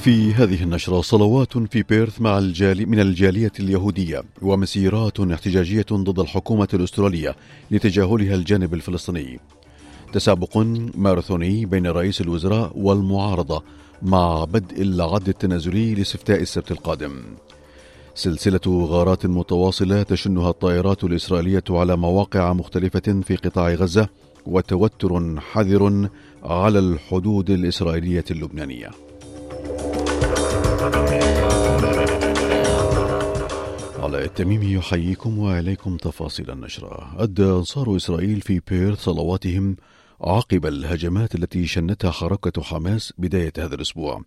في هذه النشرة صلوات في بيرث مع الجالية من الجالية اليهودية ومسيرات احتجاجية ضد الحكومة الأسترالية لتجاهلها الجانب الفلسطيني. تسابق ماراثوني بين رئيس الوزراء والمعارضة مع بدء العد التنازلي لاستفتاء السبت القادم. سلسلة غارات متواصلة تشنها الطائرات الإسرائيلية على مواقع مختلفة في قطاع غزة وتوتر حذر على الحدود الإسرائيلية اللبنانية. علاء التميمي يحييكم وإليكم تفاصيل النشرة. أدى أنصار إسرائيل في بيرث صلواتهم عقب الهجمات التي شنتها حركة حماس بداية هذا الأسبوع.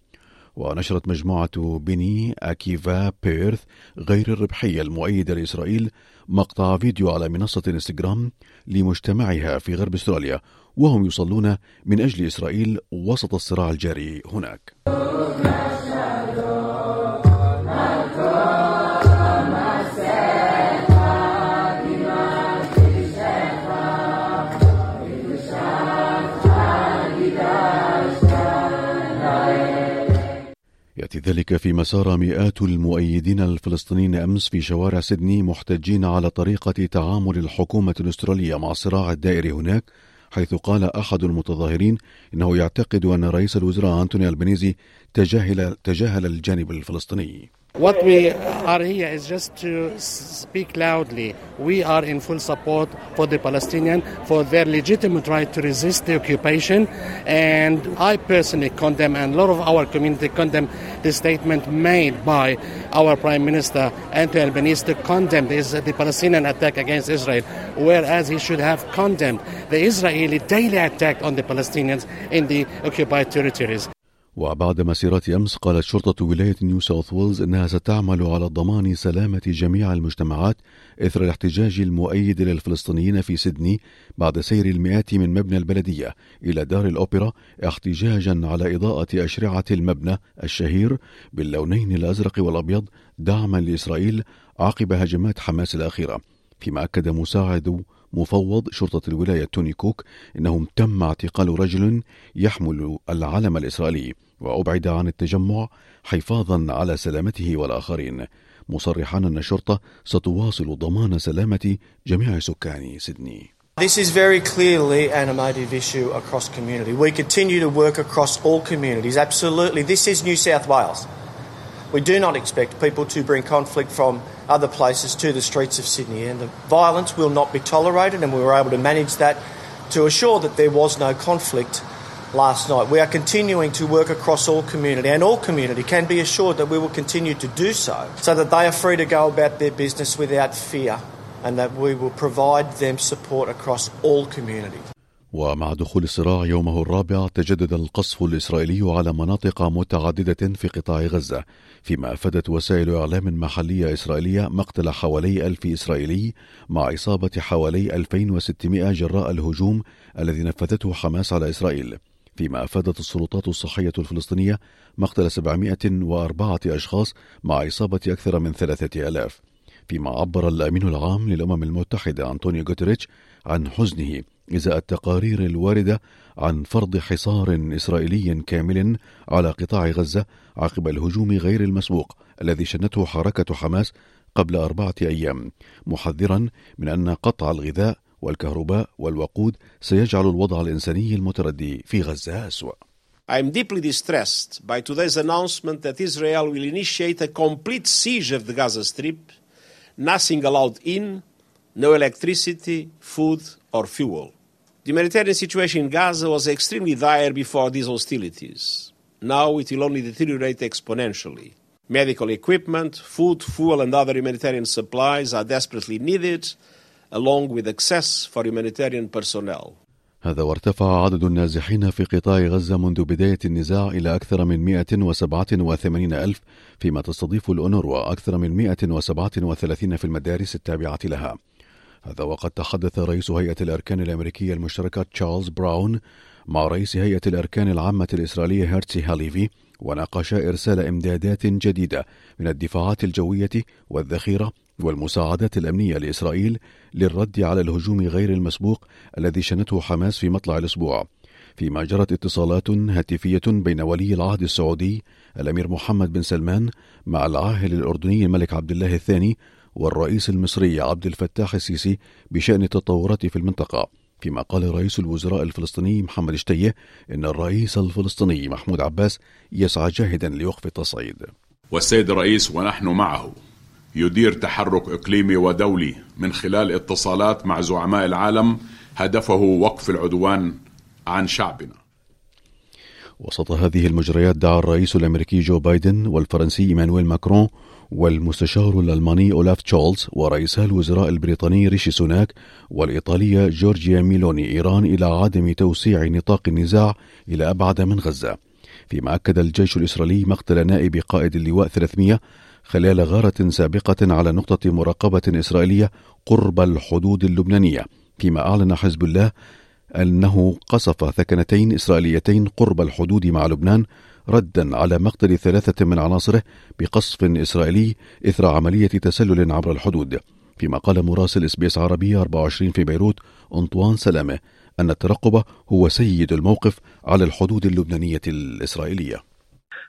ونشرت مجموعة بني أكيفا بيرث غير الربحية المؤيدة لإسرائيل مقطع فيديو على منصة إنستغرام لمجتمعها في غرب أستراليا وهم يصلون من أجل إسرائيل وسط الصراع الجاري هناك. ذلك في مسار مئات المؤيدين الفلسطينيين أمس في شوارع سيدني محتجين على طريقة تعامل الحكومة الأسترالية مع الصراع الدائري هناك حيث قال أحد المتظاهرين إنه يعتقد أن رئيس الوزراء أنتوني البنيزي تجاهل, تجاهل الجانب الفلسطيني. What we are here is just to speak loudly. We are in full support for the Palestinian for their legitimate right to resist the occupation. And I personally condemn, and a lot of our community condemn the statement made by our Prime Minister Anthony Albanese to condemn the Palestinian attack against Israel, whereas he should have condemned the Israeli daily attack on the Palestinians in the occupied territories. وبعد مسيرات أمس قالت شرطة ولاية نيو ساوث ويلز أنها ستعمل على ضمان سلامة جميع المجتمعات إثر الاحتجاج المؤيد للفلسطينيين في سيدني بعد سير المئات من مبنى البلدية إلى دار الأوبرا احتجاجا على إضاءة أشرعة المبنى الشهير باللونين الأزرق والأبيض دعما لإسرائيل عقب هجمات حماس الأخيرة. فيما أكد مساعد مفوض شرطة الولاية توني كوك إنه تم اعتقال رجل يحمل العلم الإسرائيلي وأبعد عن التجمع حفاظا على سلامته والآخرين مصرحا أن الشرطة ستواصل ضمان سلامة جميع سكان سيدني This is very clearly an emotive issue across community. We continue to work across all communities. Absolutely. This is New South Wales. We do not expect people to bring conflict from other places to the streets of Sydney, and the violence will not be tolerated, and we were able to manage that to assure that there was no conflict last night. We are continuing to work across all community, and all community can be assured that we will continue to do so, so that they are free to go about their business without fear, and that we will provide them support across all community. ومع دخول الصراع يومه الرابع تجدد القصف الإسرائيلي على مناطق متعددة في قطاع غزة فيما أفادت وسائل إعلام محلية إسرائيلية مقتل حوالي ألف إسرائيلي مع إصابة حوالي 2600 جراء الهجوم الذي نفذته حماس على إسرائيل. فيما أفادت السلطات الصحية الفلسطينية مقتل 704 أشخاص مع إصابة أكثر من 3000 فيما عبر الأمين العام للأمم المتحدة أنطونيو غوتريتش عن حزنه. إزاء التقارير الواردة عن فرض حصار إسرائيلي كامل على قطاع غزة عقب الهجوم غير المسبوق الذي شنته حركة حماس قبل أربعة أيام محذرا من أن قطع الغذاء والكهرباء والوقود سيجعل الوضع الإنساني المتردي في غزة أسوأ. I am deeply distressed by today's announcement that Israel will initiate a complete siege of the Gaza Strip, nothing allowed in, no electricity, food, or fuel. The humanitarian situation in Gaza was extremely dire before these hostilities. Now it will only deteriorate exponentially. Medical equipment, food, fuel, and other humanitarian supplies are desperately needed, along with access for humanitarian personnel. هذا وارتفع عدد النازحين في قطاع غزة منذ بداية النزاع إلى أكثر من 187 ألف فيما تستضيف الأونروا أكثر من 137 في المدارس التابعة لها هذا وقد تحدث رئيس هيئة الأركان الأمريكية المشتركة تشارلز براون مع رئيس هيئة الأركان العامة الإسرائيلية هيرتسي هاليفي وناقشا إرسال إمدادات جديدة من الدفاعات الجوية والذخيرة والمساعدات الأمنية لإسرائيل للرد على الهجوم غير المسبوق الذي شنته حماس في مطلع الأسبوع. فيما جرت اتصالات هاتفية بين ولي العهد السعودي الأمير محمد بن سلمان مع العاهل الأردني الملك عبد الله الثاني والرئيس المصري عبد الفتاح السيسي بشأن التطورات في المنطقة فيما قال رئيس الوزراء الفلسطيني محمد شتيه إن الرئيس الفلسطيني محمود عباس يسعى جاهدا لوقف التصعيد. والسيد الرئيس ونحن معه يدير تحرك إقليمي ودولي من خلال اتصالات مع زعماء العالم هدفه وقف العدوان عن شعبنا. وسط هذه المجريات دعا الرئيس الأمريكي جو بايدن والفرنسي إيمانويل ماكرون والمستشار الألماني أولاف شولتز ورئيسا الوزراء البريطاني ريشي سوناك والإيطالية جورجيا ميلوني إيران إلى عدم توسيع نطاق النزاع إلى أبعد من غزة. فيما أكد الجيش الإسرائيلي مقتل نائب قائد اللواء 300 خلال غارة سابقة على نقطة مراقبة إسرائيلية قرب الحدود اللبنانية فيما أعلن حزب الله أنه قصف ثكنتين إسرائيليتين قرب الحدود مع لبنان ردا على مقتل ثلاثة من عناصره بقصف إسرائيلي إثر عملية تسلل عبر الحدود فيما قال مراسل إس بي إس عربية 24 في بيروت أنطوان سلامة أن الترقب هو سيد الموقف على الحدود اللبنانية الإسرائيلية.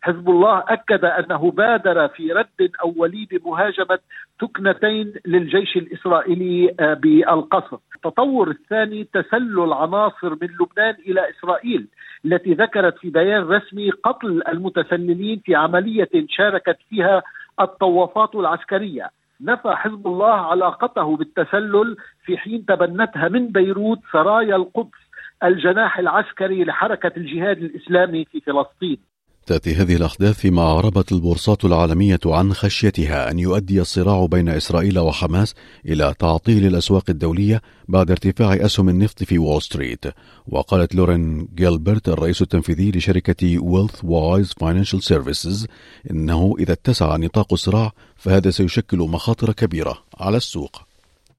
حزب الله أكد أنه بادر في رد اولي بمهاجمه تكنتين للجيش الإسرائيلي آه، بالقصف. التطور الثاني تسلل عناصر من لبنان إلى إسرائيل التي ذكرت في بيان رسمي قتل المتسللين في عملية شاركت فيها الطوافات العسكرية. نفى حزب الله علاقته بالتسلل في حين تبنتها من بيروت سرايا القدس الجناح العسكري لحركة الجهاد الإسلامي في فلسطين. تأتي هذه الأحداث فيما أعربت البورصات العالمية عن خشيتها أن يؤدي الصراع بين إسرائيل وحماس إلى تعطيل الأسواق الدولية بعد ارتفاع أسهم النفط في وول ستريت. وقالت لورين جيلبرت الرئيس التنفيذي لشركة ويلث وايز فاينانشال سيرفيسز إنه إذا اتسع نطاق الصراع فهذا سيشكل مخاطر كبيرة على السوق.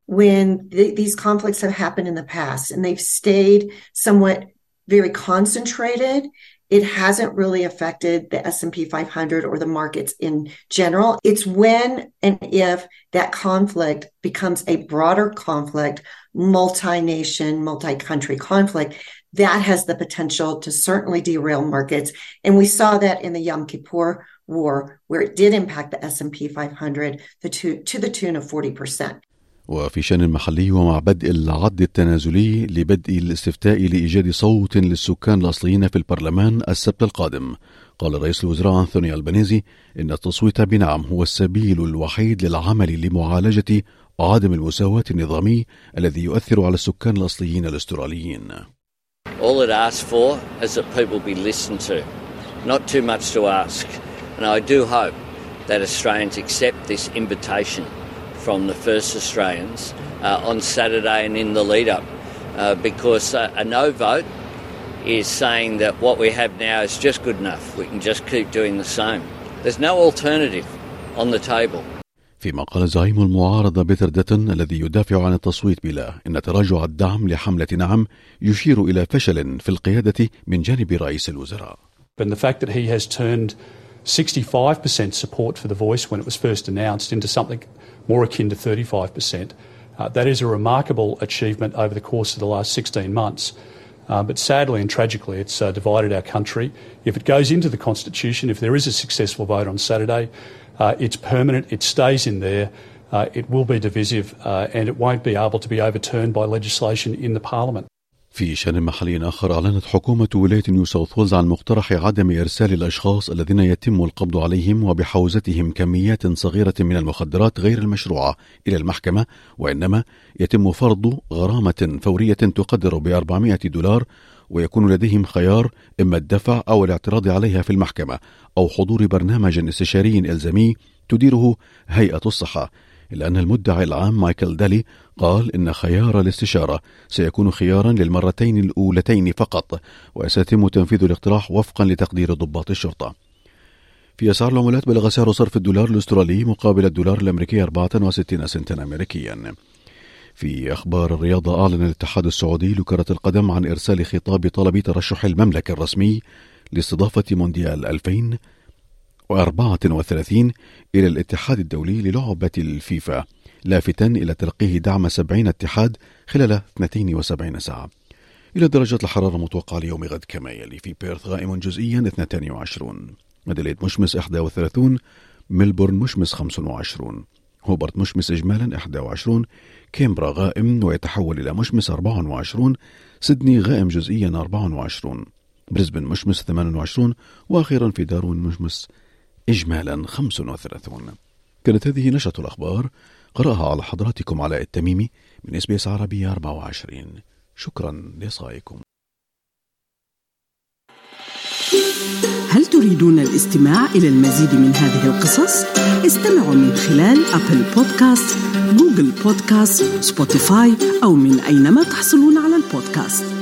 When th- these conflicts have happened in the past and they've stayed somewhat very concentrated it hasn't really affected the S&P 500 or the markets in general. It's when and if that conflict becomes a broader conflict, multi-nation, multi-country conflict, that has the potential to certainly derail markets. And we saw that in the Yom Kippur war, where it did impact the S&P 500 to, to the tune of 40%. وفي شأن محلي ومع بدء العد التنازلي لبدء الاستفتاء لإيجاد صوت للسكان الأصليين في البرلمان السبت القادم قال رئيس الوزراء أنثوني البنيزي إن التصويت بنعم هو السبيل الوحيد للعمل لمعالجة عدم المساواة النظامي الذي يؤثر على السكان الأصليين الأستراليين All it asks for is that people be listened to. Not too much to ask. And I do hope that Australians accept this invitation from the first Australians uh, on Saturday and in the lead up uh, because uh, a no vote is saying that what we have now is just good enough. We can just keep doing the same. There's no alternative on the table. فيما قال زعيم المعارضة بيتر ديتن الذي يدافع عن التصويت بلا إن تراجع الدعم لحملة نعم يشير إلى فشل في القيادة من جانب رئيس الوزراء. But the fact that he has turned 65% support for the voice when it was first announced into something more akin to 35%. Uh, that is a remarkable achievement over the course of the last 16 months. Uh, but sadly and tragically, it's uh, divided our country. If it goes into the Constitution, if there is a successful vote on Saturday, it's permanent, it stays in there, it will be divisive, and it won't be able to be overturned by legislation in the Parliament. في شان محلي آخر أعلنت حكومة ولاية نيو ساوث ويلز عن مقترح عدم إرسال الأشخاص الذين يتم القبض عليهم وبحوزتهم كميات صغيرة من المخدرات غير المشروعة إلى المحكمة وإنما يتم فرض غرامة فورية تقدر ب 400 دولار ويكون لديهم خيار إما الدفع أو الاعتراض عليها في المحكمة أو حضور برنامج استشاري إلزامي تديره هيئة الصحة. إلا أن المدعي العام مايكل دالي قال إن خيار الاستشارة سيكون خيارا للمرتين الأولتين فقط وسيتم تنفيذ الاقتراح وفقا لتقدير ضباط الشرطة. في أسعار العملات بلغ سعر صرف الدولار الأسترالي مقابل الدولار الأمريكي 64 سنتا أمريكيا. في أخبار الرياضة أعلن الاتحاد السعودي لكرة القدم عن إرسال خطاب طلب ترشح المملكة الرسمي لاستضافة مونديال 2034 إلى الاتحاد الدولي للعبة الفيفا لافتا إلى تلقيه دعم 70 اتحاد خلال 72 ساعة. إلى درجة الحرارة المتوقعة ليوم غد كما يلي في بيرث غائم جزئيا 22 مدليد مشمس 31 ملبورن مشمس 25 هوبرت مشمس إجمالا 21 كيمبرا غائم ويتحول إلى مشمس 24 سيدني غائم جزئيا 24 بريسبن مشمس 28 وأخيرا في داروين مشمس إجمالا 35 كانت هذه نشرة الأخبار قرأها على حضراتكم علاء التميمي من إس بي إس عربية 24 شكرا لإصغائكم. هل تريدون الاستماع إلى المزيد من هذه القصص؟ استمعوا من خلال Apple Podcasts، Google Podcasts، Spotify أو من أينما تحصلون على البودكاست.